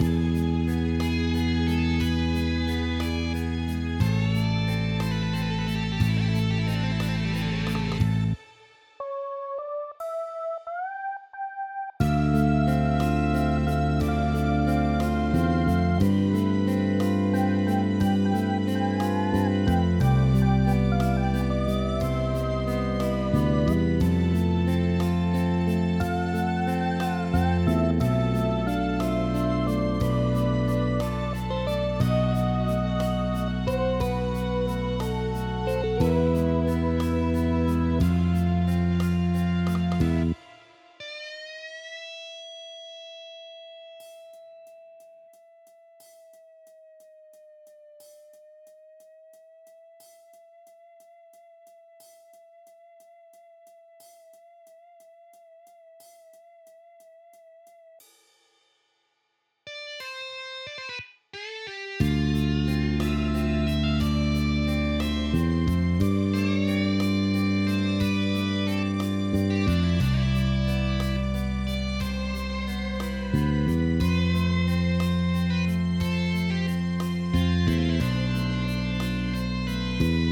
you Bye.